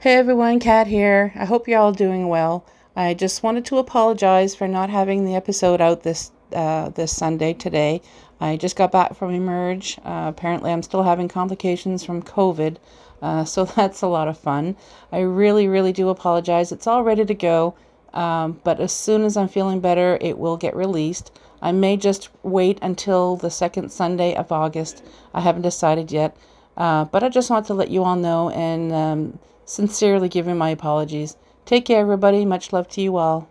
Hey everyone, Kat here. I hope you're all doing well. I just wanted to apologize for not having the episode out this uh, this Sunday today. I just got back from Emerge. Uh, apparently, I'm still having complications from COVID, uh, so that's a lot of fun. I really, really do apologize. It's all ready to go, um, but as soon as I'm feeling better, it will get released. I may just wait until the second Sunday of August. I haven't decided yet, uh, but I just want to let you all know and um, sincerely giving my apologies. Take care, everybody. Much love to you all.